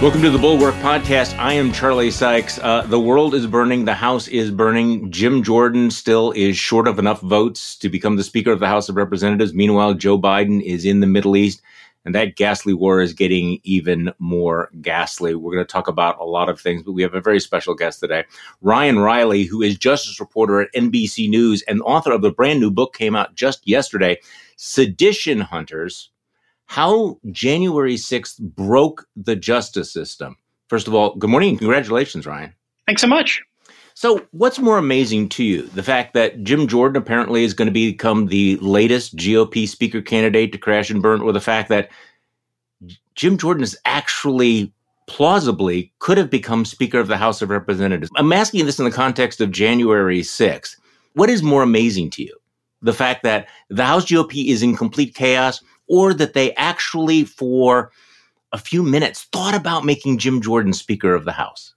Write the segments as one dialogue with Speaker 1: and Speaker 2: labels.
Speaker 1: Welcome to the Bulwark Podcast. I am Charlie Sykes. Uh, the world is burning. The House is burning. Jim Jordan still is short of enough votes to become the Speaker of the House of Representatives. Meanwhile, Joe Biden is in the Middle East, and that ghastly war is getting even more ghastly. We're going to talk about a lot of things, but we have a very special guest today. Ryan Reilly, who is justice reporter at NBC News and author of the brand new book came out just yesterday, Sedition Hunters how January 6th broke the justice system. First of all, good morning and congratulations, Ryan.
Speaker 2: Thanks so much.
Speaker 1: So, what's more amazing to you? The fact that Jim Jordan apparently is going to become the latest GOP speaker candidate to crash and burn, or the fact that Jim Jordan is actually plausibly could have become Speaker of the House of Representatives? I'm asking this in the context of January 6th. What is more amazing to you? The fact that the House GOP is in complete chaos or that they actually, for a few minutes, thought about making Jim Jordan Speaker of the House.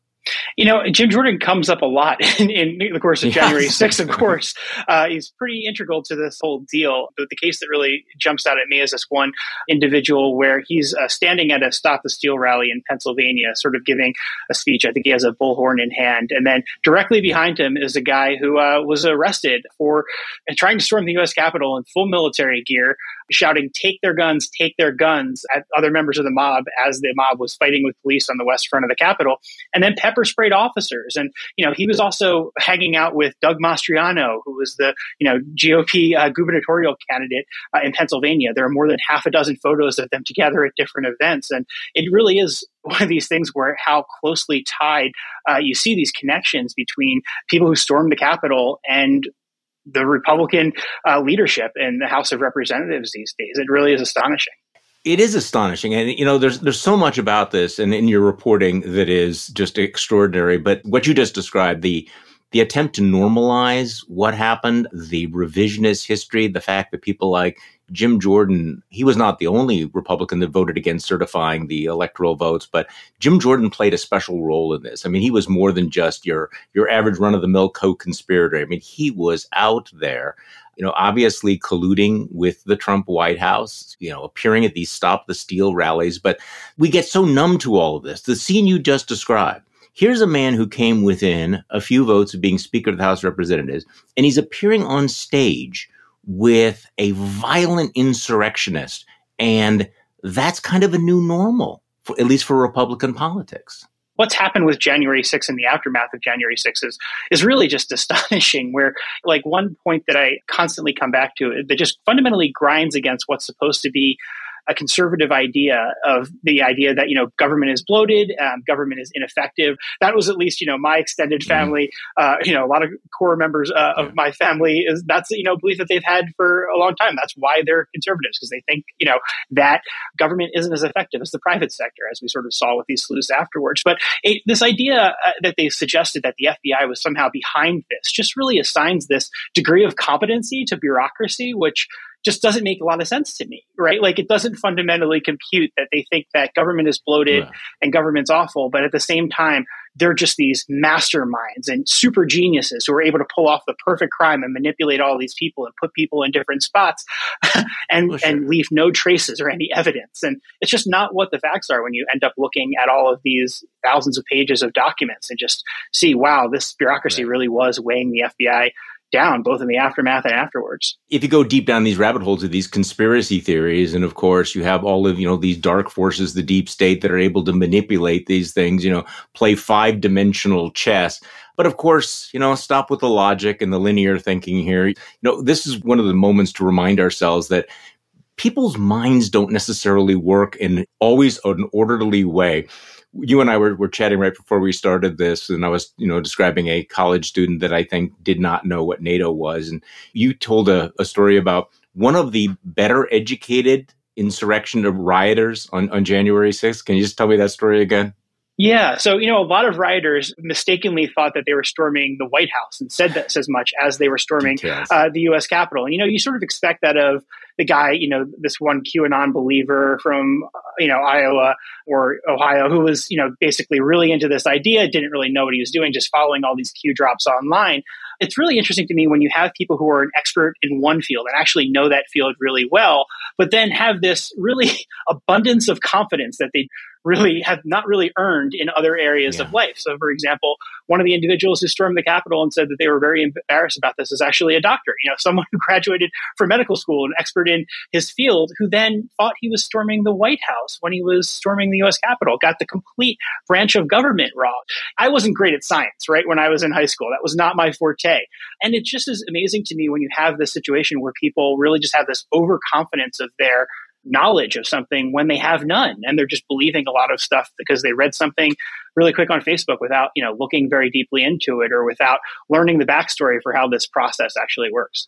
Speaker 2: You know, Jim Jordan comes up a lot in, in the course of yes. January 6th, of course. Uh, he's pretty integral to this whole deal. But the case that really jumps out at me is this one individual where he's uh, standing at a Stop the Steal rally in Pennsylvania, sort of giving a speech. I think he has a bullhorn in hand. And then directly behind him is a guy who uh, was arrested for trying to storm the U.S. Capitol in full military gear, shouting, Take their guns, take their guns at other members of the mob as the mob was fighting with police on the west front of the Capitol. And then pepper sprayed officers. And, you know, he was also hanging out with Doug Mastriano, who was the, you know, GOP uh, gubernatorial candidate uh, in Pennsylvania. There are more than half a dozen photos of them together at different events. And it really is one of these things where how closely tied uh, you see these connections between people who stormed the Capitol and the Republican uh, leadership in the House of Representatives these days. It really is astonishing.
Speaker 1: It is astonishing, and you know, there's there's so much about this, and in your reporting that is just extraordinary. But what you just described, the the attempt to normalize what happened, the revisionist history, the fact that people like Jim Jordan, he was not the only Republican that voted against certifying the electoral votes, but Jim Jordan played a special role in this. I mean, he was more than just your your average run of the mill co-conspirator. I mean, he was out there, you know, obviously colluding with the Trump White House, you know, appearing at these stop the steal rallies, but we get so numb to all of this. The scene you just described Here's a man who came within a few votes of being Speaker of the House of Representatives, and he's appearing on stage with a violent insurrectionist. And that's kind of a new normal, for, at least for Republican politics
Speaker 2: what's happened with January 6th and the aftermath of January 6th is, is really just astonishing. Where, like, one point that I constantly come back to that just fundamentally grinds against what's supposed to be a conservative idea of the idea that you know government is bloated, um, government is ineffective. That was at least you know my extended mm-hmm. family. Uh, you know, a lot of core members uh, of my family is that's you know belief that they've had for a long time. That's why they're conservatives because they think you know that government isn't as effective as the private sector, as we sort of saw with these sleuths afterwards. But it, this idea uh, that they suggested that the FBI was somehow behind this just really assigns this degree of competency to bureaucracy, which just doesn't make a lot of sense to me, right? Like it doesn't fundamentally compute that they think that government is bloated yeah. and government's awful, but at the same time, they're just these masterminds and super geniuses who are able to pull off the perfect crime and manipulate all these people and put people in different spots and, well, sure. and leave no traces or any evidence. And it's just not what the facts are when you end up looking at all of these thousands of pages of documents and just see, wow, this bureaucracy right. really was weighing the FBI down both in the aftermath and afterwards.
Speaker 1: If you go deep down these rabbit holes of these conspiracy theories, and of course you have all of you know these dark forces, the deep state that are able to manipulate these things, you know, play five dimensional chess. But of course, you know, stop with the logic and the linear thinking here. You know, this is one of the moments to remind ourselves that people's minds don't necessarily work in always an orderly way you and I were, were chatting right before we started this, and I was, you know, describing a college student that I think did not know what NATO was. And you told a, a story about one of the better educated insurrection of rioters on, on January 6th. Can you just tell me that story again?
Speaker 2: Yeah. So, you know, a lot of rioters mistakenly thought that they were storming the White House and said that as much as they were storming uh, the U.S. Capitol. And, you know, you sort of expect that of the guy, you know, this one QAnon believer from, you know, Iowa or Ohio who was, you know, basically really into this idea, didn't really know what he was doing, just following all these Q drops online. It's really interesting to me when you have people who are an expert in one field and actually know that field really well, but then have this really abundance of confidence that they really have not really earned in other areas yeah. of life. So, for example, one of the individuals who stormed the Capitol and said that they were very embarrassed about this is actually a doctor. You know, someone who graduated from medical school, an expert in his field, who then thought he was storming the White House when he was storming the U.S. Capitol, got the complete branch of government wrong. I wasn't great at science, right? When I was in high school, that was not my forte. And it just is amazing to me when you have this situation where people really just have this overconfidence of their knowledge of something when they have none and they're just believing a lot of stuff because they read something really quick on facebook without you know looking very deeply into it or without learning the backstory for how this process actually works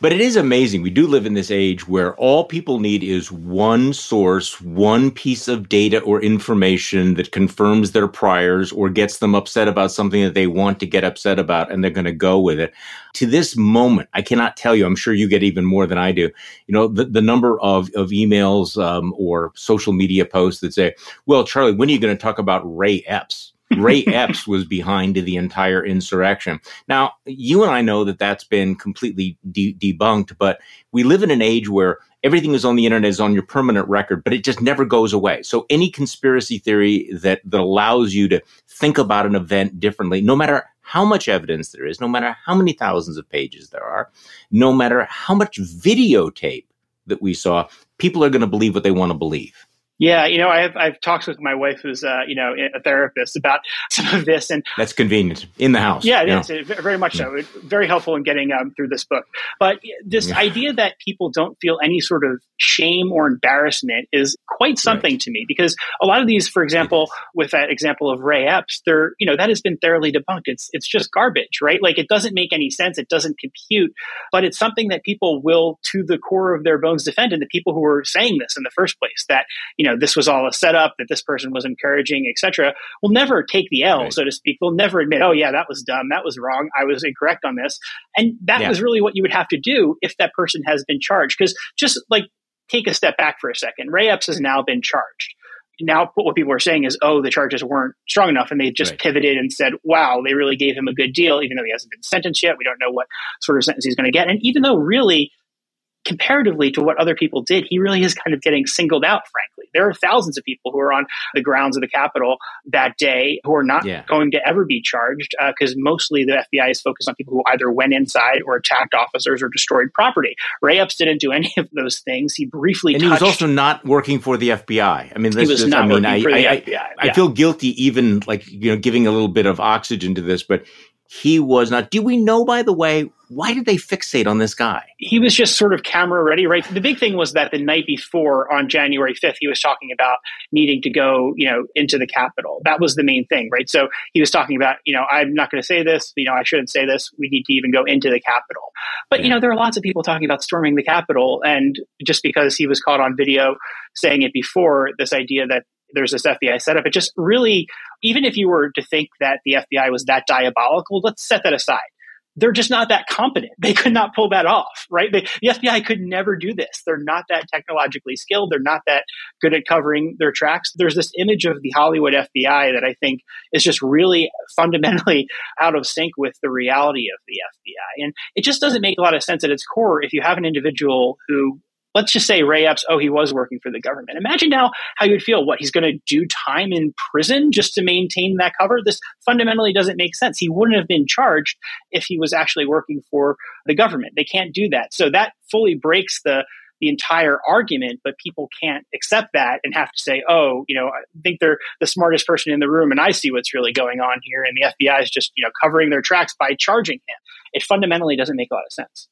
Speaker 1: but it is amazing. We do live in this age where all people need is one source, one piece of data or information that confirms their priors or gets them upset about something that they want to get upset about, and they're going to go with it. To this moment, I cannot tell you, I'm sure you get even more than I do. You know, the, the number of, of emails um, or social media posts that say, well, Charlie, when are you going to talk about Ray Epps? Ray Epps was behind the entire insurrection. Now, you and I know that that's been completely de- debunked, but we live in an age where everything is on the internet is on your permanent record, but it just never goes away. So any conspiracy theory that, that allows you to think about an event differently, no matter how much evidence there is, no matter how many thousands of pages there are, no matter how much videotape that we saw, people are going to believe what they want to believe.
Speaker 2: Yeah, you know, I've I've talked with my wife, who's uh, you know a therapist, about some of this, and
Speaker 1: that's convenient in the house.
Speaker 2: Yeah, it is very much so. Yeah. Very helpful in getting um, through this book. But this yeah. idea that people don't feel any sort of shame or embarrassment is quite something right. to me because a lot of these, for example, with that example of Ray Epps, they're you know that has been thoroughly debunked. It's it's just garbage, right? Like it doesn't make any sense. It doesn't compute. But it's something that people will, to the core of their bones, defend. And the people who are saying this in the first place, that you know know this was all a setup that this person was encouraging etc will never take the l right. so to speak they'll never admit oh yeah that was dumb that was wrong i was incorrect on this and that yeah. was really what you would have to do if that person has been charged because just like take a step back for a second ray epps has now been charged now what people are saying is, oh, the charges weren't strong enough, and they just right. pivoted and said, wow, they really gave him a good deal, even though he hasn't been sentenced yet. We don't know what sort of sentence he's going to get, and even though really comparatively to what other people did, he really is kind of getting singled out, frankly. There are thousands of people who are on the grounds of the Capitol that day who are not yeah. going to ever be charged because uh, mostly the FBI is focused on people who either went inside or attacked officers or destroyed property. Ray Epps didn't do any of those things. He briefly
Speaker 1: and
Speaker 2: touched,
Speaker 1: he was also not working for the FBI. I mean,
Speaker 2: this, he was
Speaker 1: this,
Speaker 2: not
Speaker 1: I
Speaker 2: mean,
Speaker 1: I,
Speaker 2: I,
Speaker 1: I, I feel guilty even like you know giving a little bit of oxygen to this, but he was not. Do we know, by the way, why did they fixate on this guy?
Speaker 2: He was just sort of camera ready, right? The big thing was that the night before, on January 5th, he was talking about needing to go, you know, into the Capitol. That was the main thing, right? So he was talking about, you know, I'm not going to say this, you know, I shouldn't say this. We need to even go into the Capitol. But, yeah. you know, there are lots of people talking about storming the Capitol. And just because he was caught on video saying it before, this idea that there's this FBI setup. It just really, even if you were to think that the FBI was that diabolical, let's set that aside. They're just not that competent. They could not pull that off, right? They, the FBI could never do this. They're not that technologically skilled. They're not that good at covering their tracks. There's this image of the Hollywood FBI that I think is just really fundamentally out of sync with the reality of the FBI. And it just doesn't make a lot of sense at its core if you have an individual who let's just say Ray Epps, oh, he was working for the government. Imagine now how you'd feel. What, he's going to do time in prison just to maintain that cover? This fundamentally doesn't make sense. He wouldn't have been charged if he was actually working for the government. They can't do that. So that fully breaks the the entire argument, but people can't accept that and have to say, oh, you know, I think they're the smartest person in the room and I see what's really going on here. And the FBI is just, you know, covering their tracks by charging him. It fundamentally doesn't make a lot of sense.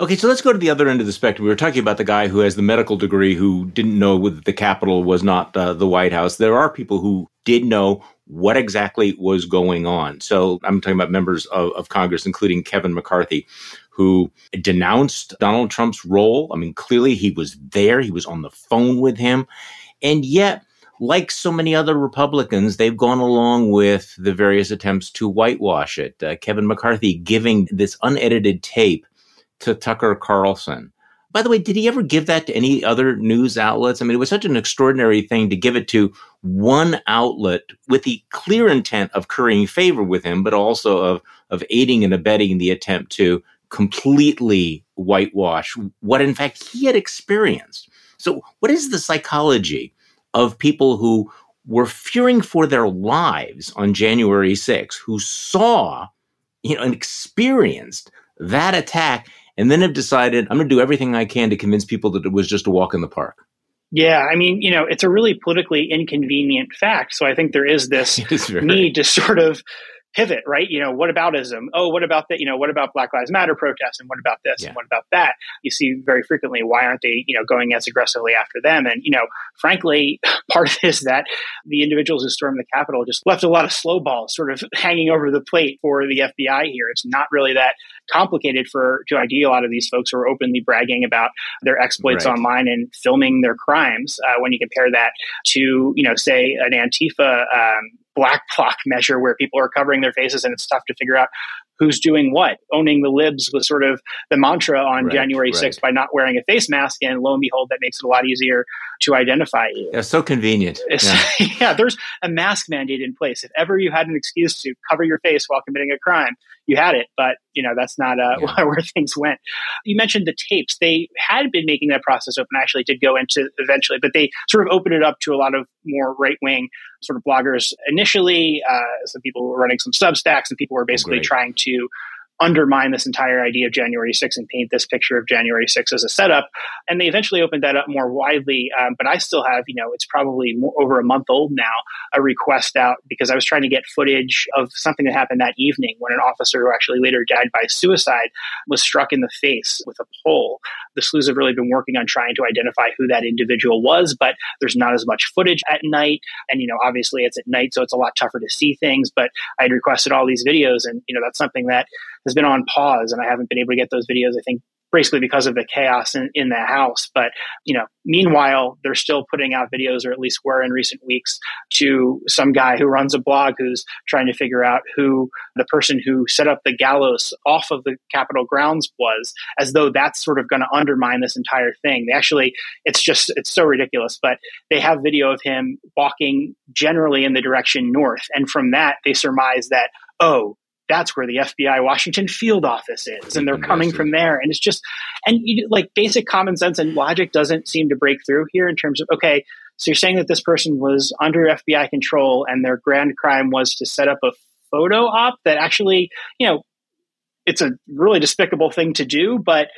Speaker 1: Okay, so let's go to the other end of the spectrum. We were talking about the guy who has the medical degree who didn't know that the Capitol was not uh, the White House. There are people who did know what exactly was going on. So I'm talking about members of, of Congress, including Kevin McCarthy, who denounced Donald Trump's role. I mean, clearly he was there, he was on the phone with him. And yet, like so many other Republicans, they've gone along with the various attempts to whitewash it. Uh, Kevin McCarthy giving this unedited tape to Tucker Carlson. By the way, did he ever give that to any other news outlets? I mean, it was such an extraordinary thing to give it to one outlet with the clear intent of currying favor with him, but also of, of aiding and abetting the attempt to completely whitewash what, in fact, he had experienced. So, what is the psychology of people who were fearing for their lives on January 6th, who saw, you know, and experienced that attack, and then have decided, I'm going to do everything I can to convince people that it was just a walk in the park.
Speaker 2: Yeah, I mean, you know, it's a really politically inconvenient fact. So I think there is this need to sort of pivot, right? You know, what aboutism? Oh, what about that? You know, what about Black Lives Matter protests? And what about this? Yeah. And what about that? You see very frequently, why aren't they, you know, going as aggressively after them? And, you know, frankly, part of it is that the individuals who stormed the Capitol just left a lot of slow balls sort of hanging over the plate for the FBI here. It's not really that complicated for to ID a lot of these folks who are openly bragging about their exploits right. online and filming their crimes. Uh, when you compare that to, you know, say an Antifa um, black bloc measure where people are covering their faces and it's tough to figure out who's doing what. Owning the libs was sort of the mantra on right, January 6th right. by not wearing a face mask. And lo and behold, that makes it a lot easier to identify you.
Speaker 1: Yeah, so convenient.
Speaker 2: Yeah. yeah. there's a mask mandate in place. If ever you had an excuse to cover your face while committing a crime, you had it. But, you know, that's not uh, yeah. where things went. You mentioned the tapes. They had been making that process open. I actually did go into eventually, but they sort of opened it up to a lot of more right wing sort of bloggers initially. Uh, some people were running some Substacks, and people were basically trying to undermine this entire idea of January 6th and paint this picture of January 6th as a setup. And they eventually opened that up more widely. Um, but I still have, you know, it's probably more, over a month old now, a request out because I was trying to get footage of something that happened that evening when an officer who actually later died by suicide was struck in the face with a pole. The sleuths have really been working on trying to identify who that individual was, but there's not as much footage at night. And, you know, obviously it's at night, so it's a lot tougher to see things. But I had requested all these videos, and, you know, that's something that has been on pause and I haven't been able to get those videos, I think, basically because of the chaos in, in the house. But, you know, meanwhile, they're still putting out videos, or at least were in recent weeks, to some guy who runs a blog who's trying to figure out who the person who set up the gallows off of the Capitol grounds was, as though that's sort of going to undermine this entire thing. They actually, it's just, it's so ridiculous, but they have video of him walking generally in the direction north. And from that, they surmise that, oh, that's where the FBI Washington field office is, and they're coming from there. And it's just, and you, like basic common sense and logic doesn't seem to break through here in terms of okay, so you're saying that this person was under FBI control and their grand crime was to set up a photo op that actually, you know, it's a really despicable thing to do, but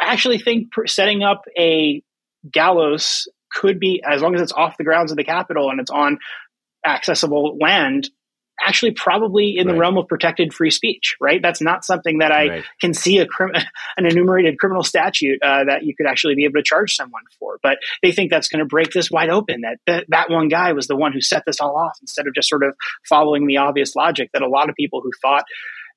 Speaker 2: I actually think setting up a gallows could be as long as it's off the grounds of the Capitol and it's on accessible land actually probably in right. the realm of protected free speech, right? That's not something that I right. can see a crim- an enumerated criminal statute uh, that you could actually be able to charge someone for. But they think that's going to break this wide open. That, that that one guy was the one who set this all off, instead of just sort of following the obvious logic that a lot of people who thought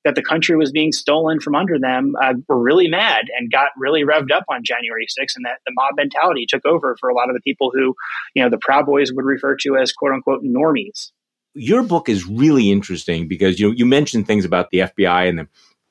Speaker 2: that the country was being stolen from under them uh, were really mad and got really revved up on January 6th, and that the mob mentality took over for a lot of the people who, you know, the Proud Boys would refer to as quote unquote normies
Speaker 1: your book is really interesting because you you mentioned things about the FBI and the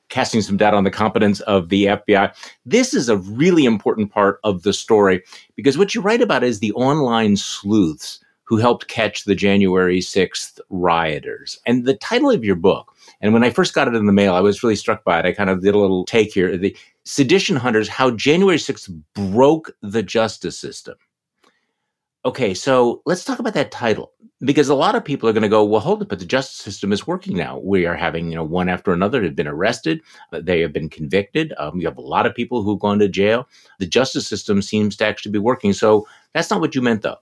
Speaker 1: casting some doubt on the competence of the FBI. This is a really important part of the story because what you write about is the online sleuths who helped catch the January 6th rioters. And the title of your book, and when I first got it in the mail, I was really struck by it. I kind of did a little take here. The Sedition Hunters, How January 6th Broke the Justice System. Okay, so let's talk about that title because a lot of people are going to go, well, hold it, but the justice system is working now. We are having, you know, one after another have been arrested. Uh, they have been convicted. Um, you have a lot of people who've gone to jail. The justice system seems to actually be working. So that's not what you meant, though.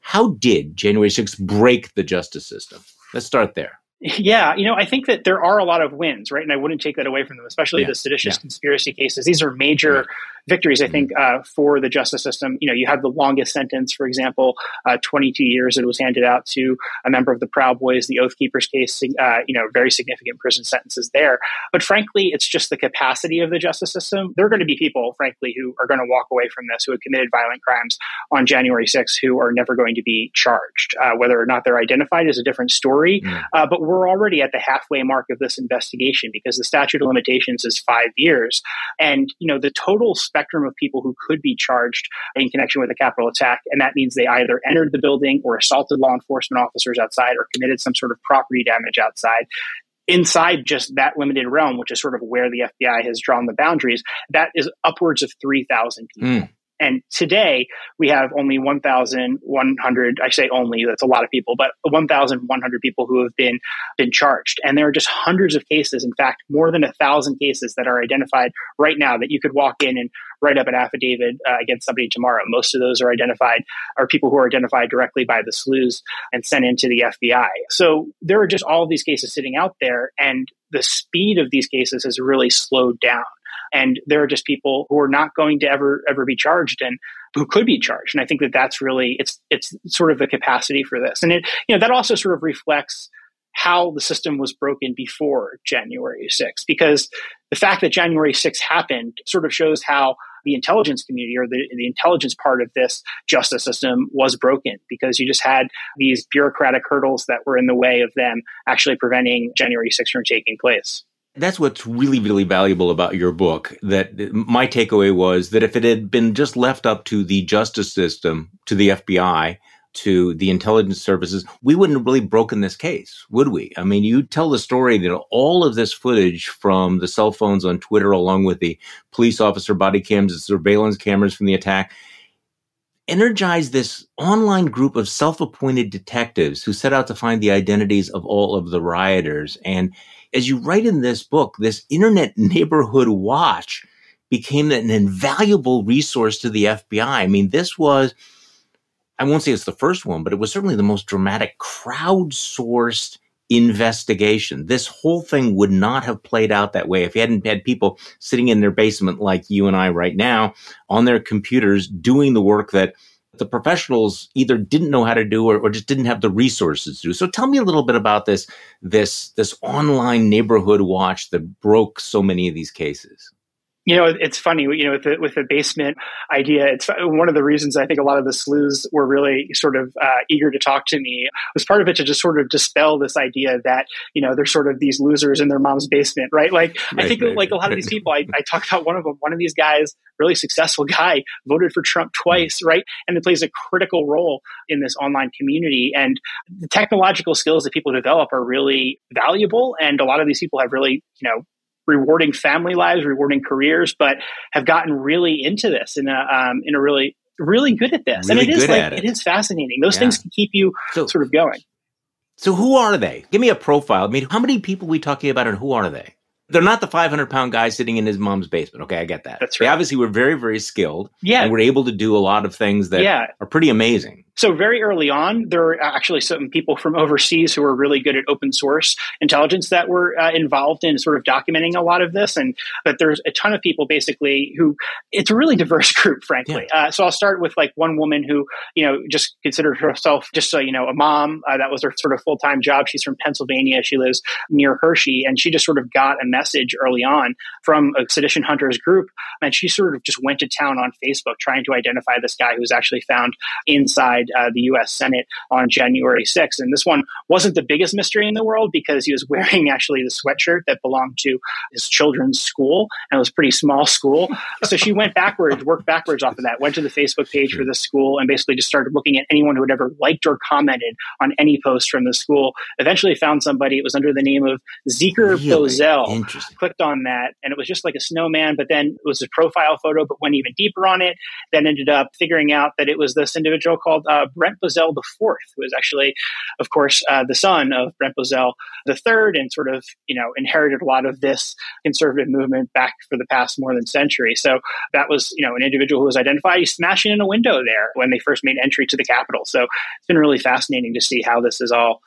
Speaker 1: How did January 6th break the justice system? Let's start there.
Speaker 2: Yeah, you know, I think that there are a lot of wins, right? And I wouldn't take that away from them, especially yeah. the seditious yeah. conspiracy cases. These are major right victories, I think, mm-hmm. uh, for the justice system. You know, you have the longest sentence, for example, uh, 22 years that was handed out to a member of the Proud Boys, the Oath Keepers case, uh, you know, very significant prison sentences there. But frankly, it's just the capacity of the justice system. There are going to be people, frankly, who are going to walk away from this who have committed violent crimes on January 6th who are never going to be charged. Uh, whether or not they're identified is a different story. Mm. but we're already at the halfway mark of this investigation because the statute of limitations is five years. And, you know, the total spectrum of people who could be charged in connection with a Capitol attack. And that means they either entered the building or assaulted law enforcement officers outside or committed some sort of property damage outside inside just that limited realm, which is sort of where the FBI has drawn the boundaries, that is upwards of 3,000 people. Mm. And today we have only 1,100, I say only, that's a lot of people, but 1,100 people who have been, been charged. And there are just hundreds of cases, in fact, more than a thousand cases that are identified right now that you could walk in and write up an affidavit uh, against somebody tomorrow. Most of those are identified, are people who are identified directly by the sleuths and sent into the FBI. So there are just all of these cases sitting out there, and the speed of these cases has really slowed down. And there are just people who are not going to ever ever be charged and who could be charged. And I think that that's really it's it's sort of the capacity for this. And it you know that also sort of reflects how the system was broken before January 6th because the fact that January 6th happened sort of shows how the intelligence community or the, the intelligence part of this justice system was broken because you just had these bureaucratic hurdles that were in the way of them actually preventing January 6th from taking place.
Speaker 1: That's what's really, really valuable about your book. That my takeaway was that if it had been just left up to the justice system, to the FBI, to the intelligence services, we wouldn't have really broken this case, would we? I mean, you tell the story that all of this footage from the cell phones on Twitter, along with the police officer body cams, the surveillance cameras from the attack, energized this online group of self appointed detectives who set out to find the identities of all of the rioters. And as you write in this book, this internet neighborhood watch became an invaluable resource to the FBI. I mean, this was I won't say it's the first one, but it was certainly the most dramatic crowdsourced investigation. This whole thing would not have played out that way if you hadn't had people sitting in their basement like you and I right now on their computers doing the work that the professionals either didn't know how to do or, or just didn't have the resources to do. So tell me a little bit about this this this online neighborhood watch that broke so many of these cases
Speaker 2: you know, it's funny, you know, with the, with the basement idea, it's one of the reasons I think a lot of the sleuths were really sort of uh, eager to talk to me was part of it to just sort of dispel this idea that, you know, they're sort of these losers in their mom's basement, right? Like, right, I think right, like a lot of these people, I, I talk about one of them, one of these guys, really successful guy, voted for Trump twice, right? And it plays a critical role in this online community. And the technological skills that people develop are really valuable. And a lot of these people have really, you know, rewarding family lives, rewarding careers, but have gotten really into this in a um, in a really really good at this.
Speaker 1: Really
Speaker 2: and it
Speaker 1: is
Speaker 2: like
Speaker 1: it.
Speaker 2: it is fascinating. Those yeah. things can keep you so, sort of going.
Speaker 1: So who are they? Give me a profile. I mean, how many people are we talking about and who are they? they're not the 500 pound guy sitting in his mom's basement. Okay, I get that.
Speaker 2: That's right.
Speaker 1: They obviously were very, very skilled.
Speaker 2: Yeah.
Speaker 1: And were able to do a lot of things that yeah. are pretty amazing.
Speaker 2: So very early on, there were actually some people from overseas who were really good at open source intelligence that were uh, involved in sort of documenting a lot of this. And but there's a ton of people basically who it's a really diverse group, frankly. Yeah. Uh, so I'll start with like one woman who you know just considered herself just you know a mom. Uh, that was her sort of full time job. She's from Pennsylvania. She lives near Hershey, and she just sort of got a message early on from a sedition hunters group, and she sort of just went to town on Facebook trying to identify this guy who was actually found inside inside uh, the U.S. Senate on January 6th. And this one wasn't the biggest mystery in the world because he was wearing actually the sweatshirt that belonged to his children's school, and it was a pretty small school. so she went backwards, worked backwards off of that, went to the Facebook page for the school, and basically just started looking at anyone who had ever liked or commented on any post from the school. Eventually found somebody. It was under the name of Zeeker
Speaker 1: really?
Speaker 2: Bozell. Clicked on that, and it was just like a snowman, but then it was a profile photo, but went even deeper on it. Then ended up figuring out that it was this individual called uh, Brent Bozell IV, who is actually, of course, uh, the son of Brent Bozell III, and sort of you know inherited a lot of this conservative movement back for the past more than century. So that was you know an individual who was identified. He's smashing in a window there when they first made entry to the Capitol. So it's been really fascinating to see how this is all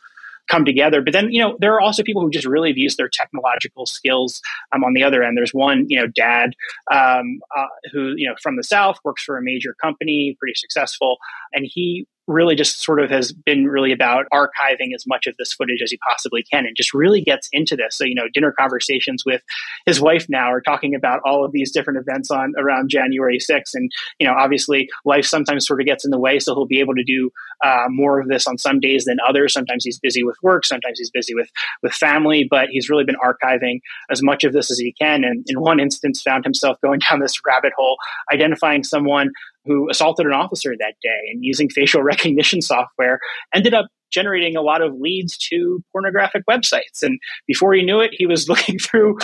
Speaker 2: come together. But then, you know, there are also people who just really used their technological skills um, on the other end. There's one, you know, dad um, uh, who, you know, from the South works for a major company, pretty successful. And he really just sort of has been really about archiving as much of this footage as he possibly can and just really gets into this. So, you know, dinner conversations with his wife now are talking about all of these different events on around January 6th. And, you know, obviously life sometimes sort of gets in the way. So he'll be able to do uh, more of this on some days than others. Sometimes he's busy with work. Sometimes he's busy with, with family, but he's really been archiving as much of this as he can. And in one instance found himself going down this rabbit hole, identifying someone who assaulted an officer that day and using facial recognition software ended up generating a lot of leads to pornographic websites. And before he knew it, he was looking through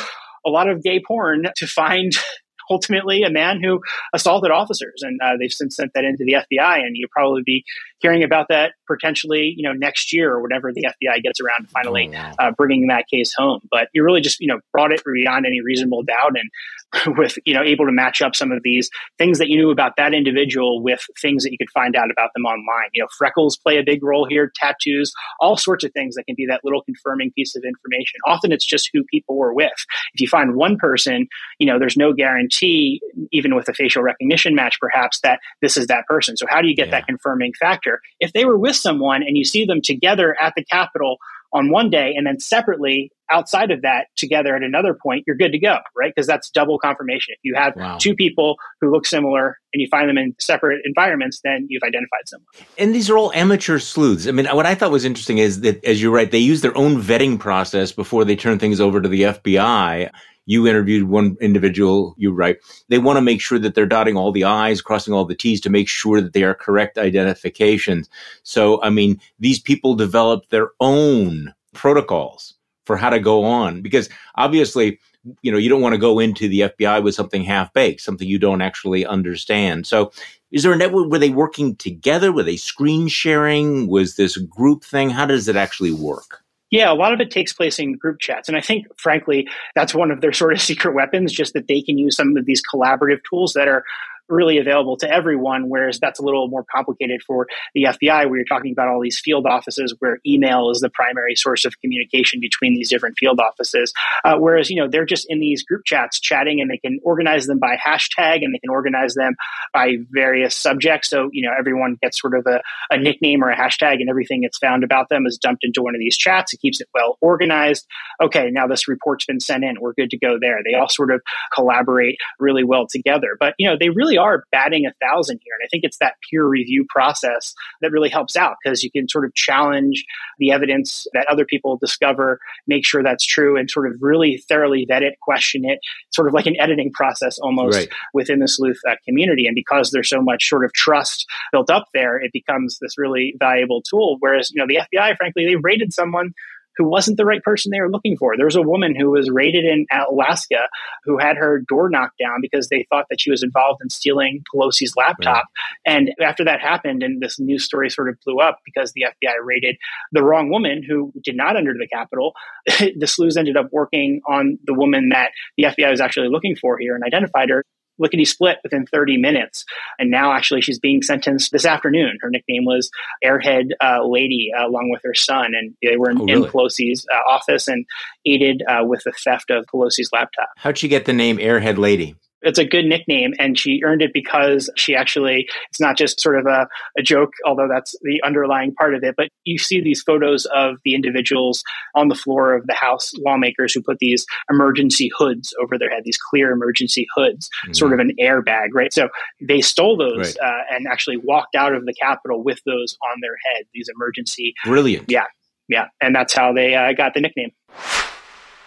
Speaker 2: a lot of gay porn to find ultimately a man who assaulted officers. And uh, they've since sent that into the FBI. And you'll probably be hearing about that potentially, you know, next year or whenever the FBI gets around to finally oh, uh, bringing that case home. But you really just, you know, brought it beyond any reasonable doubt. And with, you know, able to match up some of these things that you knew about that individual with things that you could find out about them online. You know, freckles play a big role here, tattoos, all sorts of things that can be that little confirming piece of information. Often it's just who people were with. If you find one person, you know, there's no guarantee, even with a facial recognition match, perhaps, that this is that person. So how do you get yeah. that confirming factor? If they were with someone and you see them together at the Capitol on one day and then separately outside of that together at another point, you're good to go, right? Because that's double confirmation. If you have wow. two people who look similar and you find them in separate environments, then you've identified someone.
Speaker 1: And these are all amateur sleuths. I mean, what I thought was interesting is that, as you're right, they use their own vetting process before they turn things over to the FBI. You interviewed one individual, you write, they want to make sure that they're dotting all the I's, crossing all the T's to make sure that they are correct identifications. So, I mean, these people develop their own protocols for how to go on because obviously you know you don't want to go into the FBI with something half baked, something you don't actually understand. So, is there a network? Were they working together? Were they screen sharing? Was this group thing? How does it actually work?
Speaker 2: Yeah, a lot of it takes place in group chats. And I think, frankly, that's one of their sort of secret weapons, just that they can use some of these collaborative tools that are really available to everyone, whereas that's a little more complicated for the FBI, where you're talking about all these field offices where email is the primary source of communication between these different field offices. Uh, whereas, you know, they're just in these group chats chatting and they can organize them by hashtag and they can organize them by various subjects. So, you know, everyone gets sort of a, a nickname or a hashtag and everything that's found about them is dumped into one of these chats. It keeps it well organized. Okay, now this report's been sent in. We're good to go there. They all sort of collaborate really well together. But, you know, they really are batting a thousand here. And I think it's that peer review process that really helps out because you can sort of challenge the evidence that other people discover, make sure that's true, and sort of really thoroughly vet it, question it, sort of like an editing process almost right. within the sleuth uh, community. And because there's so much sort of trust built up there, it becomes this really valuable tool. Whereas, you know, the FBI, frankly, they rated someone who wasn't the right person they were looking for. There was a woman who was raided in Alaska who had her door knocked down because they thought that she was involved in stealing Pelosi's laptop. Right. And after that happened, and this news story sort of blew up because the FBI raided the wrong woman who did not enter the Capitol, the sleuths ended up working on the woman that the FBI was actually looking for here and identified her lickety split within 30 minutes. And now actually she's being sentenced this afternoon. Her nickname was Airhead uh, Lady, uh, along with her son. And they were in, oh, really? in Pelosi's uh, office and aided uh, with the theft of Pelosi's laptop.
Speaker 1: How'd she get the name Airhead Lady?
Speaker 2: It's a good nickname and she earned it because she actually it's not just sort of a, a joke although that's the underlying part of it but you see these photos of the individuals on the floor of the house lawmakers who put these emergency hoods over their head these clear emergency hoods mm-hmm. sort of an airbag right so they stole those right. uh, and actually walked out of the capitol with those on their head these emergency
Speaker 1: brilliant
Speaker 2: yeah yeah and that's how they uh, got the nickname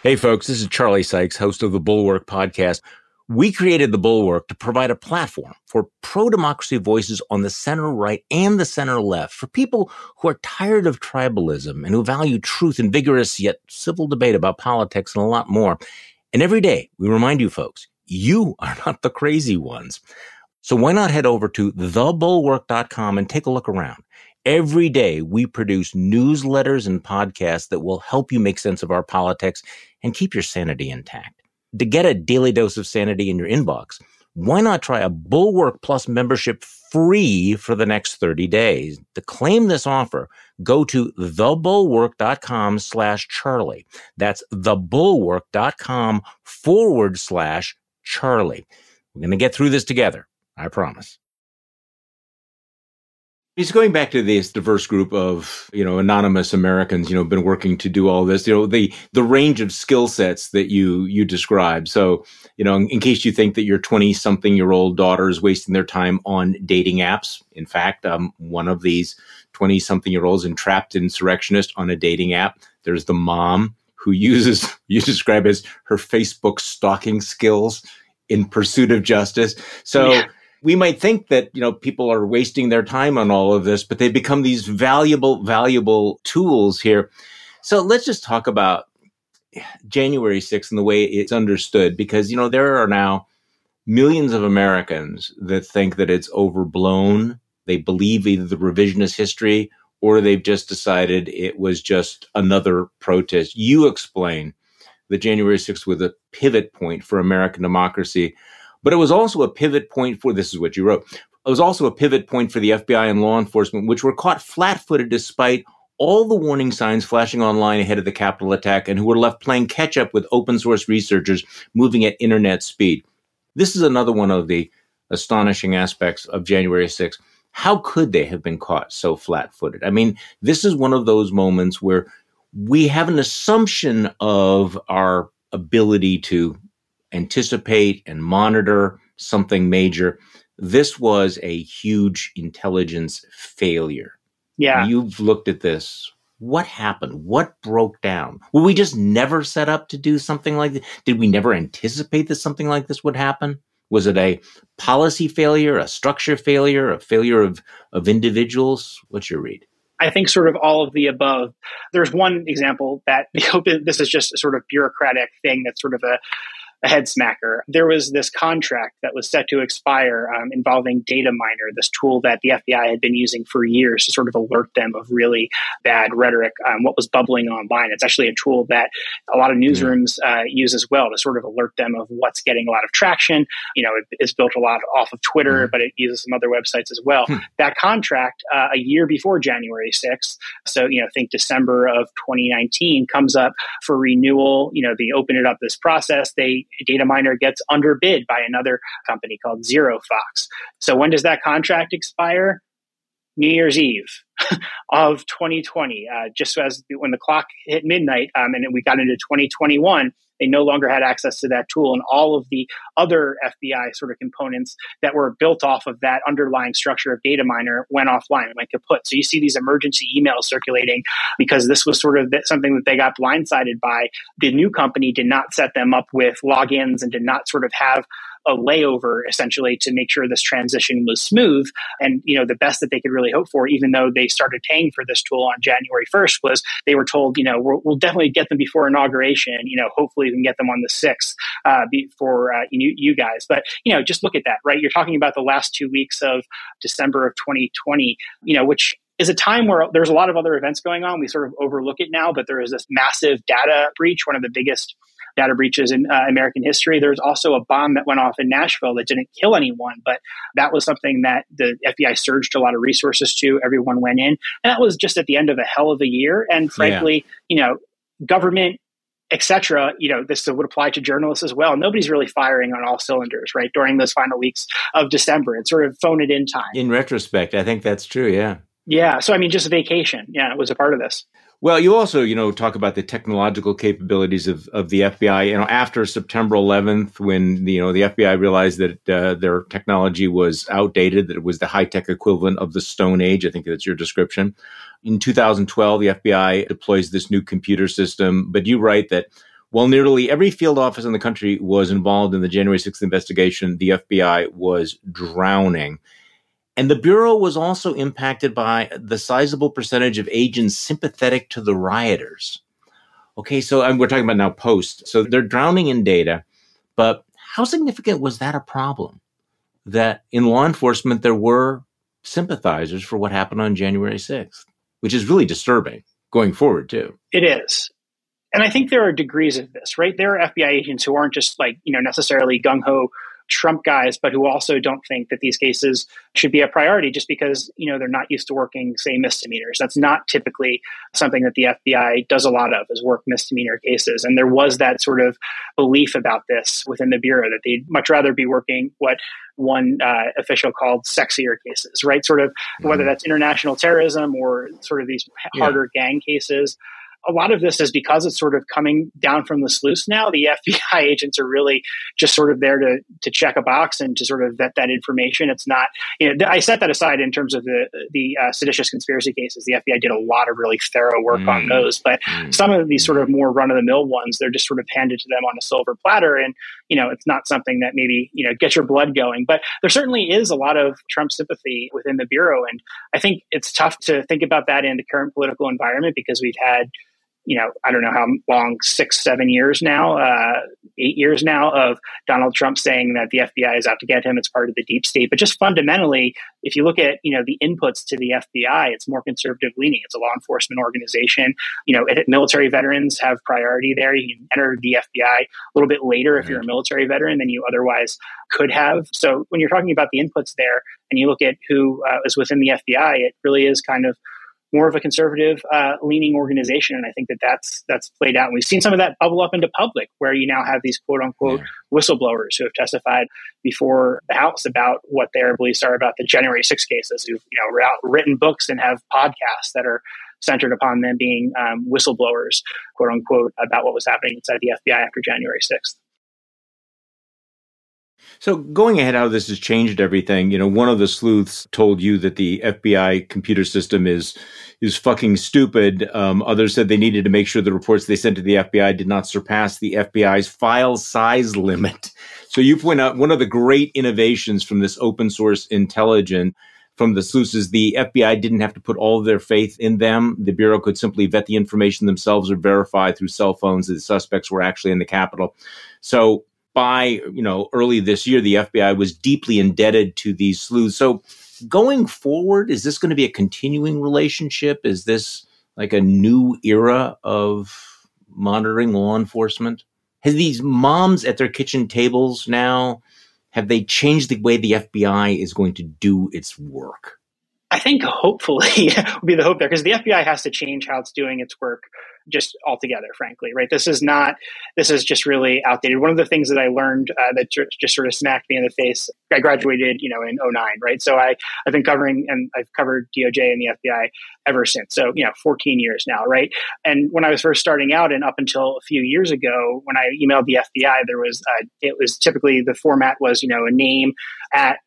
Speaker 1: Hey, folks, this is Charlie Sykes, host of the Bulwark Podcast. We created the Bulwark to provide a platform for pro democracy voices on the center right and the center left for people who are tired of tribalism and who value truth and vigorous yet civil debate about politics and a lot more. And every day we remind you folks, you are not the crazy ones. So why not head over to thebulwark.com and take a look around? Every day we produce newsletters and podcasts that will help you make sense of our politics and keep your sanity intact to get a daily dose of sanity in your inbox, why not try a Bulwark Plus membership free for the next 30 days? To claim this offer, go to thebulwark.com slash Charlie. That's thebulwark.com forward slash Charlie. We're going to get through this together. I promise. He's going back to this diverse group of, you know, anonymous Americans, you know, been working to do all this, you know, the, the range of skill sets that you, you describe. So, you know, in, in case you think that your 20 something year old daughter is wasting their time on dating apps. In fact, um, one of these 20 something year olds entrapped insurrectionist on a dating app. There's the mom who uses, you describe as her Facebook stalking skills in pursuit of justice. So, yeah we might think that, you know, people are wasting their time on all of this, but they become these valuable, valuable tools here. So let's just talk about January 6th and the way it's understood, because, you know, there are now millions of Americans that think that it's overblown. They believe either the revisionist history or they've just decided it was just another protest. You explain that January 6th was a pivot point for American democracy, but it was also a pivot point for this is what you wrote. It was also a pivot point for the FBI and law enforcement, which were caught flat footed despite all the warning signs flashing online ahead of the Capitol attack and who were left playing catch up with open source researchers moving at internet speed. This is another one of the astonishing aspects of January 6th. How could they have been caught so flat footed? I mean, this is one of those moments where we have an assumption of our ability to anticipate and monitor something major. This was a huge intelligence failure.
Speaker 2: Yeah.
Speaker 1: You've looked at this. What happened? What broke down? Were we just never set up to do something like this? Did we never anticipate that something like this would happen? Was it a policy failure, a structure failure, a failure of, of individuals? What's your read?
Speaker 2: I think sort of all of the above. There's one example that this is just a sort of bureaucratic thing that's sort of a a head smacker. There was this contract that was set to expire um, involving Dataminr, this tool that the FBI had been using for years to sort of alert them of really bad rhetoric, um, what was bubbling online. It's actually a tool that a lot of newsrooms uh, use as well to sort of alert them of what's getting a lot of traction. You know, it, it's built a lot off of Twitter, mm. but it uses some other websites as well. Hmm. That contract, uh, a year before January 6th, so, you know, think December of 2019, comes up for renewal. You know, they open it up this process. They Dataminr gets underbid by another company called ZeroFox. So when does that contract expire? New Year's Eve of 2020, uh, just as when the clock hit midnight um, and we got into 2021, they no longer had access to that tool, and all of the other FBI sort of components that were built off of that underlying structure of Dataminr went offline, went kaput. So you see these emergency emails circulating because this was sort of something that they got blindsided by. The new company did not set them up with logins and did not sort of have a layover essentially to make sure this transition was smooth. And you know, the best that they could really hope for, even though they started paying for this tool on January 1st, was they were told, you know, we'll, we'll definitely get them before inauguration. You know, hopefully we can get them on the 6th uh, for uh, you, you guys. But you know, just look at that, right? You're talking about the last two weeks of December of 2020. You know, which is a time where there's a lot of other events going on. We sort of overlook it now, but there is this massive data breach, one of the biggest data breaches in uh, American history. There's also a bomb that went off in Nashville that didn't kill anyone, but that was something that the FBI surged a lot of resources to. Everyone went in, and that was just at the end of a hell of a year. And frankly, yeah. you know, government etc. You know, this would apply to journalists as well. Nobody's really firing on all cylinders, right? During those final weeks of December, it's sort of phone it in time.
Speaker 1: In retrospect, I think that's true. Yeah.
Speaker 2: Yeah. So I mean, just vacation. Yeah, it was a part of this.
Speaker 1: Well, you also, you know, talk about the technological capabilities of, of the FBI. You know, after September 11th, when you know the FBI realized that uh, their technology was outdated, that it was the high tech equivalent of the Stone Age. I think that's your description. In 2012, the FBI deploys this new computer system. But you write that while nearly every field office in the country was involved in the January 6th investigation, the FBI was drowning. And the Bureau was also impacted by the sizable percentage of agents sympathetic to the rioters. Okay, so we're talking about now post. So they're drowning in data, but how significant was that a problem? That in law enforcement, there were sympathizers for what happened on January 6th, which is really disturbing going forward, too.
Speaker 2: It is. And I think there are degrees of this, right? There are FBI agents who aren't just like, you know, necessarily gung ho Trump guys, but who also don't think that these cases should be a priority just because, you know, they're not used to working, say, misdemeanors. That's not typically something that the FBI does a lot of is work misdemeanor cases. And there was that sort of belief about this within the Bureau that they'd much rather be working what one uh, official called sexier cases, right? Sort of mm-hmm. whether that's international terrorism or sort of these harder yeah. gang cases a lot of this is because it's sort of coming down from the sluice now. The FBI agents are really just sort of there to to check a box and to sort of vet that information. It's not. You know, I set that aside in terms of the the uh, seditious conspiracy cases. The FBI did a lot of really thorough work mm. on those, but mm. some of these sort of more run of the mill ones, they're just sort of handed to them on a silver platter, and you know, it's not something that maybe you know gets your blood going. But there certainly is a lot of Trump sympathy within the bureau, and I think it's tough to think about that in the current political environment because we've had you know, I don't know how long, six, seven years now, uh, eight years now of Donald Trump saying that the FBI is out to get him. It's part of the deep state. But just fundamentally, if you look at, you know, the inputs to the FBI, it's more conservative leaning. It's a law enforcement organization. You know, it, military veterans have priority there. You can enter the FBI a little bit later if you're a military veteran than you otherwise could have. So when you're talking about the inputs there and you look at who uh, is within the FBI, it really is kind of more of a conservative uh, leaning organization. And I think that that's that's played out. And we've seen some of that bubble up into public, where you now have these quote unquote yeah. whistleblowers who have testified before the House about what their beliefs are about the January 6 cases, who've you know written books and have podcasts that are centered upon them being um, whistleblowers, quote unquote, about what was happening inside the FBI after January 6th.
Speaker 1: So going ahead, how this has changed everything. You know, one of the sleuths told you that the FBI computer system is is fucking stupid. Um, others said they needed to make sure the reports they sent to the FBI did not surpass the FBI's file size limit. So you point out one of the great innovations from this open source intelligence from the sleuths is the FBI didn't have to put all of their faith in them. The Bureau could simply vet the information themselves or verify through cell phones that the suspects were actually in the Capitol. So by you know early this year, the FBI was deeply indebted to these sleuths. So going forward, is this going to be a continuing relationship? Is this like a new era of monitoring law enforcement? Has these moms at their kitchen tables now have they changed the way the FBI is going to do its work?
Speaker 2: I think hopefully would be the hope there because the FBI has to change how it's doing its work just altogether, frankly, right? This is not, this is just really outdated. One of the things that I learned uh, that just sort of smacked me in the face, I graduated, you know, in 09, right? So I, I've been covering and I've covered DOJ and the FBI ever since. So, you know, 14 years now, right? And when I was first starting out and up until a few years ago, when I emailed the FBI, there was, uh, it was typically the format was, you know, a name at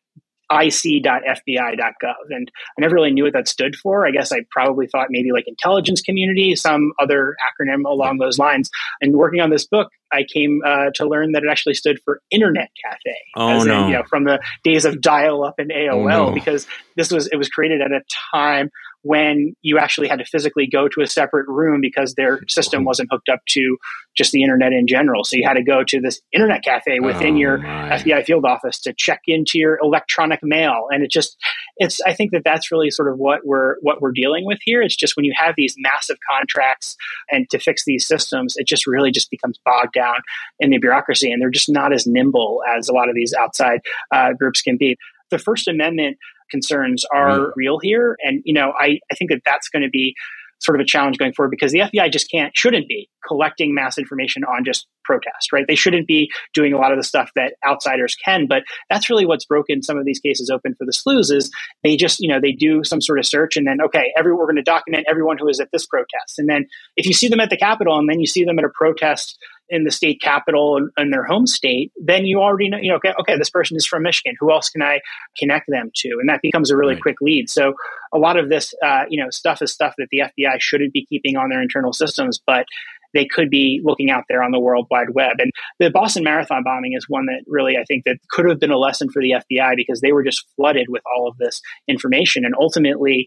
Speaker 2: ic.fbi.gov. And I never really knew what that stood for. I guess I probably thought maybe like intelligence community, some other acronym along those lines. And working on this book, I came uh, to learn that it actually stood for Internet Cafe.
Speaker 1: Oh, no.
Speaker 2: In, you know, from the days of dial up and AOL, oh, no. because this was, it was created at a time when you actually had to physically go to a separate room because their system wasn't hooked up to just the internet in general. So you had to go to this internet cafe within oh, your my. FBI field office to check into your electronic mail. And it just, it's, I think that that's really sort of what we're, what we're dealing with here. It's just when you have these massive contracts and to fix these systems, it just really just becomes bogged down in the bureaucracy and they're just not as nimble as a lot of these outside uh, groups can be. The First Amendment concerns are right. real here. And, you know, I, I think that that's going to be sort of a challenge going forward because the FBI just can't, shouldn't be collecting mass information on just protest, right? They shouldn't be doing a lot of the stuff that outsiders can, but that's really what's broken some of these cases open for the sleuths is they just, you know, they do some sort of search and then, okay, every, we're going to document everyone who is at this protest. And then if you see them at the Capitol and then you see them at a protest in the state capital and in their home state, then you already know, you know, okay, okay, this person is from Michigan. Who else can I connect them to? And that becomes a really right. quick lead. So a lot of this, uh, you know, stuff is stuff that the FBI shouldn't be keeping on their internal systems, but they could be looking out there on the World Wide Web. And the Boston Marathon bombing is one that really I think that could have been a lesson for the FBI because they were just flooded with all of this information. And ultimately,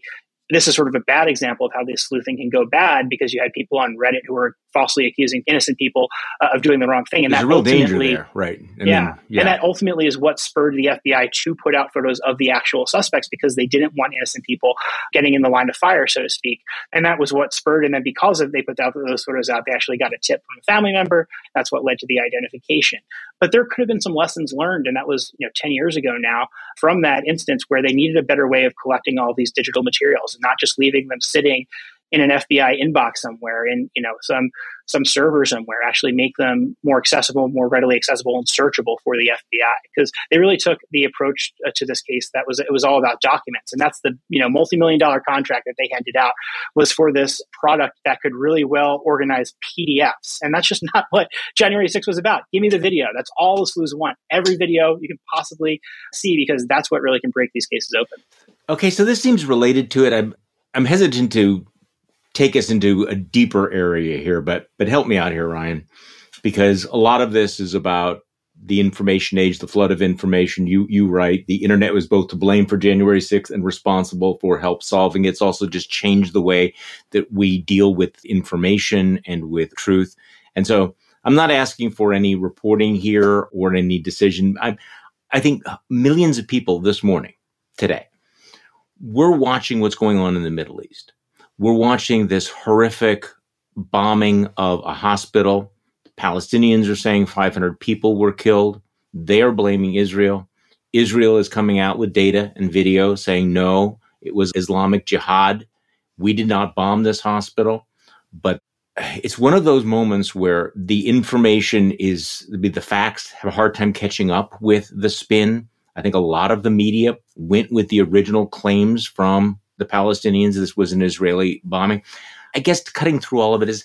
Speaker 2: this is sort of a bad example of how this sleuthing can go bad because you had people on Reddit who were falsely accusing innocent people uh, of doing the wrong thing,
Speaker 1: and There's that real danger there, right?
Speaker 2: I yeah. Mean, yeah, and that ultimately is what spurred the FBI to put out photos of the actual suspects because they didn't want innocent people getting in the line of fire, so to speak. And that was what spurred. And then because of they put out those photos out, they actually got a tip from a family member. That's what led to the identification. But there could have been some lessons learned, and that was you know ten years ago now from that instance where they needed a better way of collecting all these digital materials not just leaving them sitting in an FBI inbox somewhere, in you know some some server somewhere, actually make them more accessible, more readily accessible, and searchable for the FBI because they really took the approach uh, to this case that was it was all about documents, and that's the you know multi million dollar contract that they handed out was for this product that could really well organize PDFs, and that's just not what January 6 was about. Give me the video. That's all the sleuths want. Every video you can possibly see because that's what really can break these cases open.
Speaker 1: Okay, so this seems related to it. I'm I'm hesitant to take us into a deeper area here, but but help me out here, Ryan, because a lot of this is about the information age, the flood of information. You you write the internet was both to blame for January 6th and responsible for help solving. It's also just changed the way that we deal with information and with truth. And so I'm not asking for any reporting here or any decision. I I think millions of people this morning, today, we're watching what's going on in the Middle East. We're watching this horrific bombing of a hospital Palestinians are saying 500 people were killed. They are blaming Israel. Israel is coming out with data and video saying, no, it was Islamic Jihad. We did not bomb this hospital. But it's one of those moments where the information is, the facts have a hard time catching up with the spin. I think a lot of the media went with the original claims from the Palestinians. This was an Israeli bombing. I guess cutting through all of it is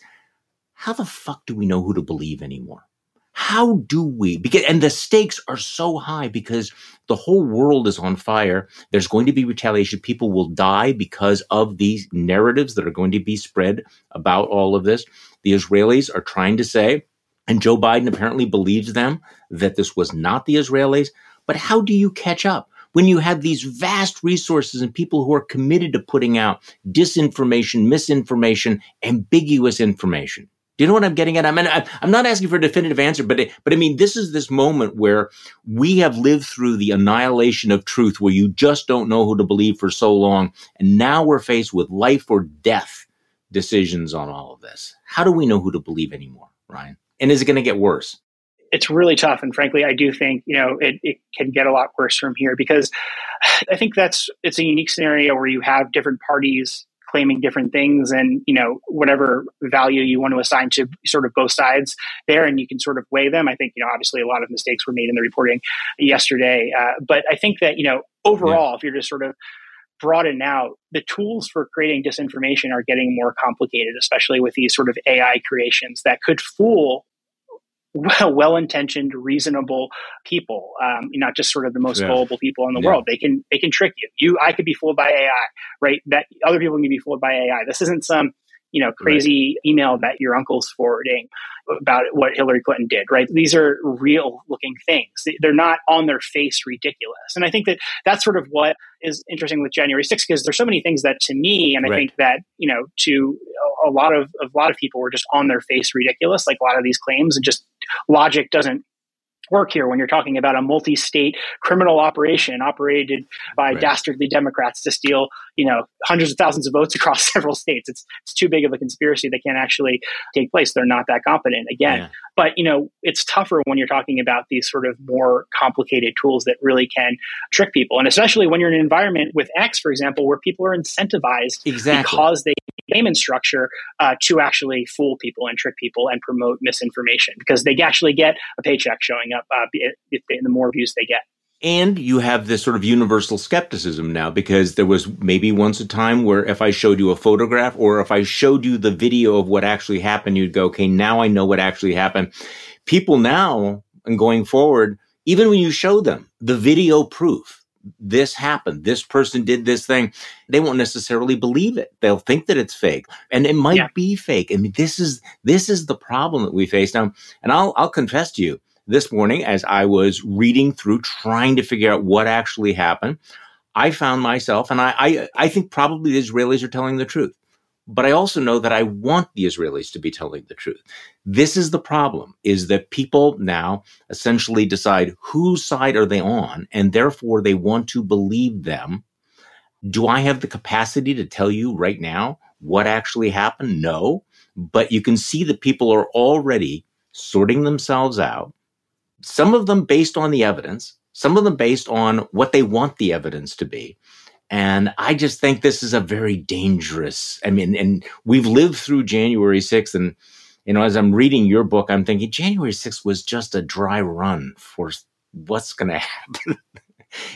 Speaker 1: how the fuck do we know who to believe anymore? How do we? Because, and the stakes are so high because the whole world is on fire. There's going to be retaliation. People will die because of these narratives that are going to be spread about all of this. The Israelis are trying to say, and Joe Biden apparently believes them, that this was not the Israelis. But how do you catch up? when you have these vast resources and people who are committed to putting out disinformation, misinformation, ambiguous information. Do you know what I'm getting at? I mean, I'm not asking for a definitive answer, but it, but I mean, this is this moment where we have lived through the annihilation of truth, where you just don't know who to believe for so long, and now we're faced with life or death decisions on all of this. How do we know who to believe anymore, Ryan? And is it going to get worse?
Speaker 2: It's really tough, and frankly, I do think you know it, it can get a lot worse from here because I think that's it's a unique scenario where you have different parties claiming different things and you know whatever value you want to assign to sort of both sides there and you can sort of weigh them i think you know obviously a lot of mistakes were made in the reporting yesterday uh, but i think that you know overall yeah. if you're just sort of broaden out the tools for creating disinformation are getting more complicated especially with these sort of ai creations that could fool well intentioned, reasonable people, um, not just sort of the most yeah. gullible people in the yeah. world. They can they can trick you. You I could be fooled by AI, right? That other people can be fooled by AI. This isn't some you know crazy right. email that your uncle's forwarding about what Hillary Clinton did, right? These are real looking things. They're not on their face ridiculous. And I think that that's sort of what is interesting with January 6th because there's so many things that to me, and I right. think that, you know, to a lot of, a lot of people were just on their face ridiculous, like a lot of these claims and just logic doesn't work here when you're talking about a multi-state criminal operation operated by right. dastardly Democrats to steal, you know, hundreds of thousands of votes across several states. It's it's too big of a conspiracy that can't actually take place. They're not that competent again. Yeah. But you know, it's tougher when you're talking about these sort of more complicated tools that really can trick people, and especially when you're in an environment with X, for example, where people are incentivized
Speaker 1: exactly.
Speaker 2: because they payment structure uh, to actually fool people and trick people and promote misinformation because they actually get a paycheck showing up uh, if they, the more views they get.
Speaker 1: And you have this sort of universal skepticism now because there was maybe once a time where if I showed you a photograph or if I showed you the video of what actually happened, you'd go, okay, now I know what actually happened. People now and going forward, even when you show them the video proof, this happened. This person did this thing. They won't necessarily believe it. They'll think that it's fake, and it might yeah. be fake. I mean, this is this is the problem that we face now. And I'll I'll confess to you, this morning as I was reading through, trying to figure out what actually happened, I found myself, and I I, I think probably the Israelis are telling the truth. But I also know that I want the Israelis to be telling the truth. This is the problem is that people now essentially decide whose side are they on and therefore they want to believe them. Do I have the capacity to tell you right now what actually happened? No, but you can see that people are already sorting themselves out. Some of them based on the evidence, some of them based on what they want the evidence to be. And I just think this is a very dangerous. I mean, and we've lived through January 6th. And, you know, as I'm reading your book, I'm thinking January 6th was just a dry run for what's going to happen,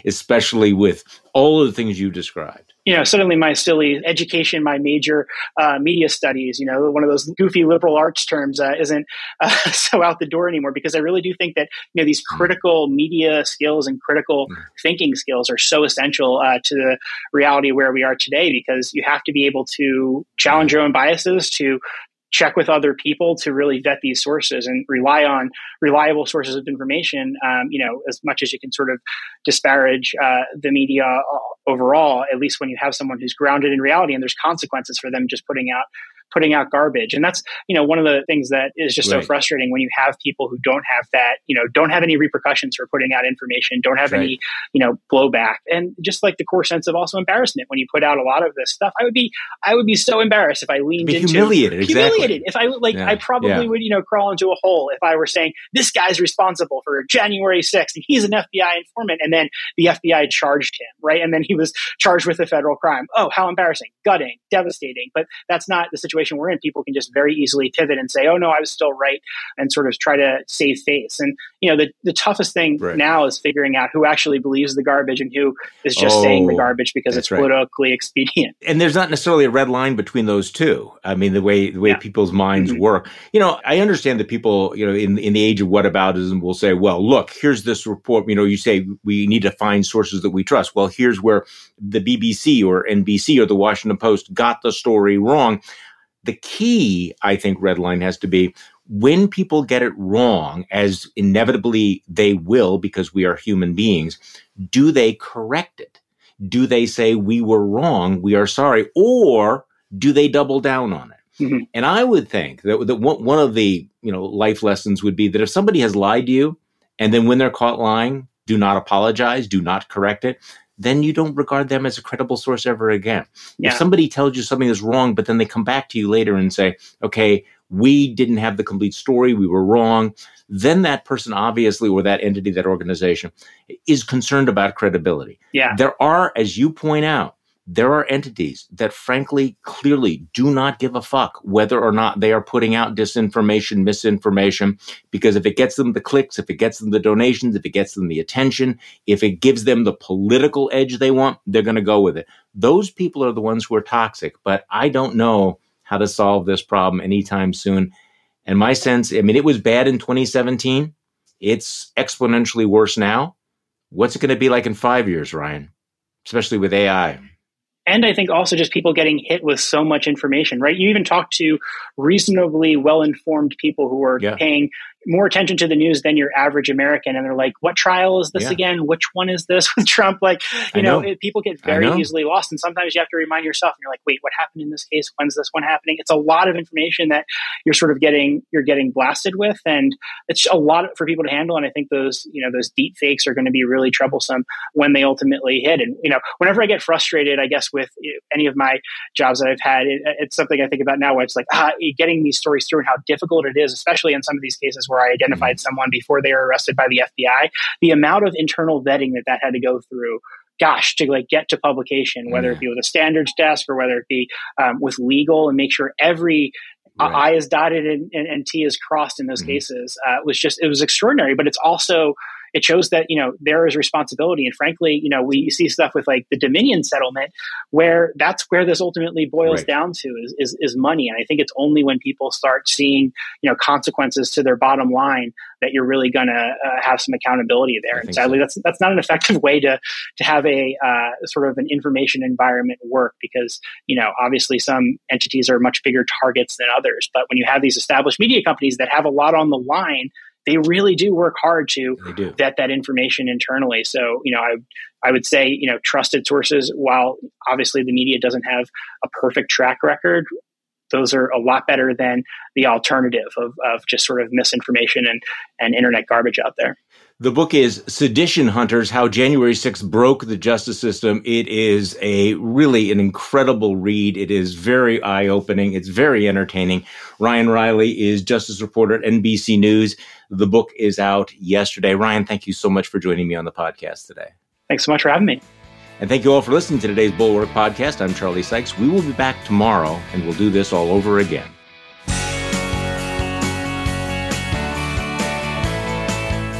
Speaker 1: especially with all of the things you described
Speaker 2: you know, suddenly my silly education, my major, uh, media studies, you know, one of those goofy liberal arts terms uh, isn't uh, so out the door anymore because I really do think that, you know, these hmm. critical media skills and critical hmm. thinking skills are so essential uh, to the reality where we are today because you have to be able to challenge your own biases, to check with other people to really vet these sources and rely on reliable sources of information. Um, you know, as much as you can sort of disparage uh, the media overall, at least when you have someone who's grounded in reality and there's consequences for them just putting out putting out garbage. And that's, you know, one of the things that is just right. so frustrating when you have people who don't have that, you know, don't have any repercussions for putting out information, don't have right. any, you know, blowback. And just like the core sense of also embarrassment when you put out a lot of this stuff. I would be I would be so embarrassed if I leaned into
Speaker 1: humiliated.
Speaker 2: Humiliated. If I like yeah. I probably yeah. would, you know, crawl into a hole if I were saying this guy's responsible for January 6th and he's an FBI informant and then the FBI charged him, right? And then he was charged with a federal crime. Oh, how embarrassing, gutting, devastating. But that's not the situation situation we're in, people can just very easily pivot and say, "Oh no, I was still right," and sort of try to save face. And you know, the the toughest thing right. now is figuring out who actually believes the garbage and who is just oh, saying the garbage because it's politically right. expedient.
Speaker 1: And there's not necessarily a red line between those two. I mean, the way the way yeah. people's minds mm-hmm. work. You know, I understand that people, you know, in in the age of whataboutism, will say, "Well, look, here's this report." You know, you say we need to find sources that we trust. Well, here's where the BBC or NBC or the Washington Post got the story wrong the key, I think, red line has to be when people get it wrong, as inevitably they will because we are human beings, do they correct it? Do they say, we were wrong, we are sorry, or do they double down on it? Mm-hmm. And I would think that, that one of the you know life lessons would be that if somebody has lied to you, and then when they're caught lying, do not apologize, do not correct it then you don't regard them as a credible source ever again. Yeah. If somebody tells you something is wrong, but then they come back to you later and say, okay, we didn't have the complete story, we were wrong, then that person obviously, or that entity, that organization, is concerned about credibility.
Speaker 2: Yeah.
Speaker 1: There are, as you point out, there are entities that frankly clearly do not give a fuck whether or not they are putting out disinformation, misinformation, because if it gets them the clicks, if it gets them the donations, if it gets them the attention, if it gives them the political edge they want, they're going to go with it. Those people are the ones who are toxic, but I don't know how to solve this problem anytime soon. And my sense, I mean, it was bad in 2017. It's exponentially worse now. What's it going to be like in five years, Ryan? Especially with AI
Speaker 2: and I think also just people getting hit with so much information, right? You even talk to reasonably well informed people who are yeah. paying more attention to the news than your average American. And they're like, what trial is this yeah. again? Which one is this with Trump? Like, you know, know. It, people get very easily lost. And sometimes you have to remind yourself and you're like, wait, what happened in this case? When's this one happening? It's a lot of information that you're sort of getting, you're getting blasted with. And it's a lot for people to handle. And I think those, you know, those deep fakes are going to be really troublesome when they ultimately hit. And, you know, whenever I get frustrated, I guess with any of my jobs that I've had, it, it's something I think about now where it's like, ah, getting these stories through and how difficult it is, especially in some of these cases where I identified mm-hmm. someone before they were arrested by the FBI, the amount of internal vetting that that had to go through gosh to like get to publication whether it be with a standards desk or whether it be um, with legal and make sure every right. i is dotted and, and, and, t is crossed in those mm-hmm. cases uh, it was just it was extraordinary but it's also it shows that you know there is responsibility and frankly you know we see stuff with like the dominion settlement where that's where this ultimately boils right. down to is, is, is money and i think it's only when people start seeing you know consequences to their bottom line that you're really going to uh, have some accountability there and sadly so. that's that's not an effective way to to have a uh, sort of an information environment work because you know obviously some entities are much bigger targets than others but when you have these established media companies that have a lot on the line they really do work hard to vet that information internally. So, you know, I I would say, you know, trusted sources, while obviously the media doesn't have a perfect track record, those are a lot better than the alternative of, of just sort of misinformation and, and internet garbage out there.
Speaker 1: The book is Sedition Hunters How January 6th Broke the Justice System. It is a really an incredible read. It is very eye opening. It's very entertaining. Ryan Reilly is justice reporter at NBC News. The book is out yesterday. Ryan, thank you so much for joining me on the podcast today.
Speaker 2: Thanks so much for having me.
Speaker 1: And thank you all for listening to today's Bulwark podcast. I'm Charlie Sykes. We will be back tomorrow and we'll do this all over again.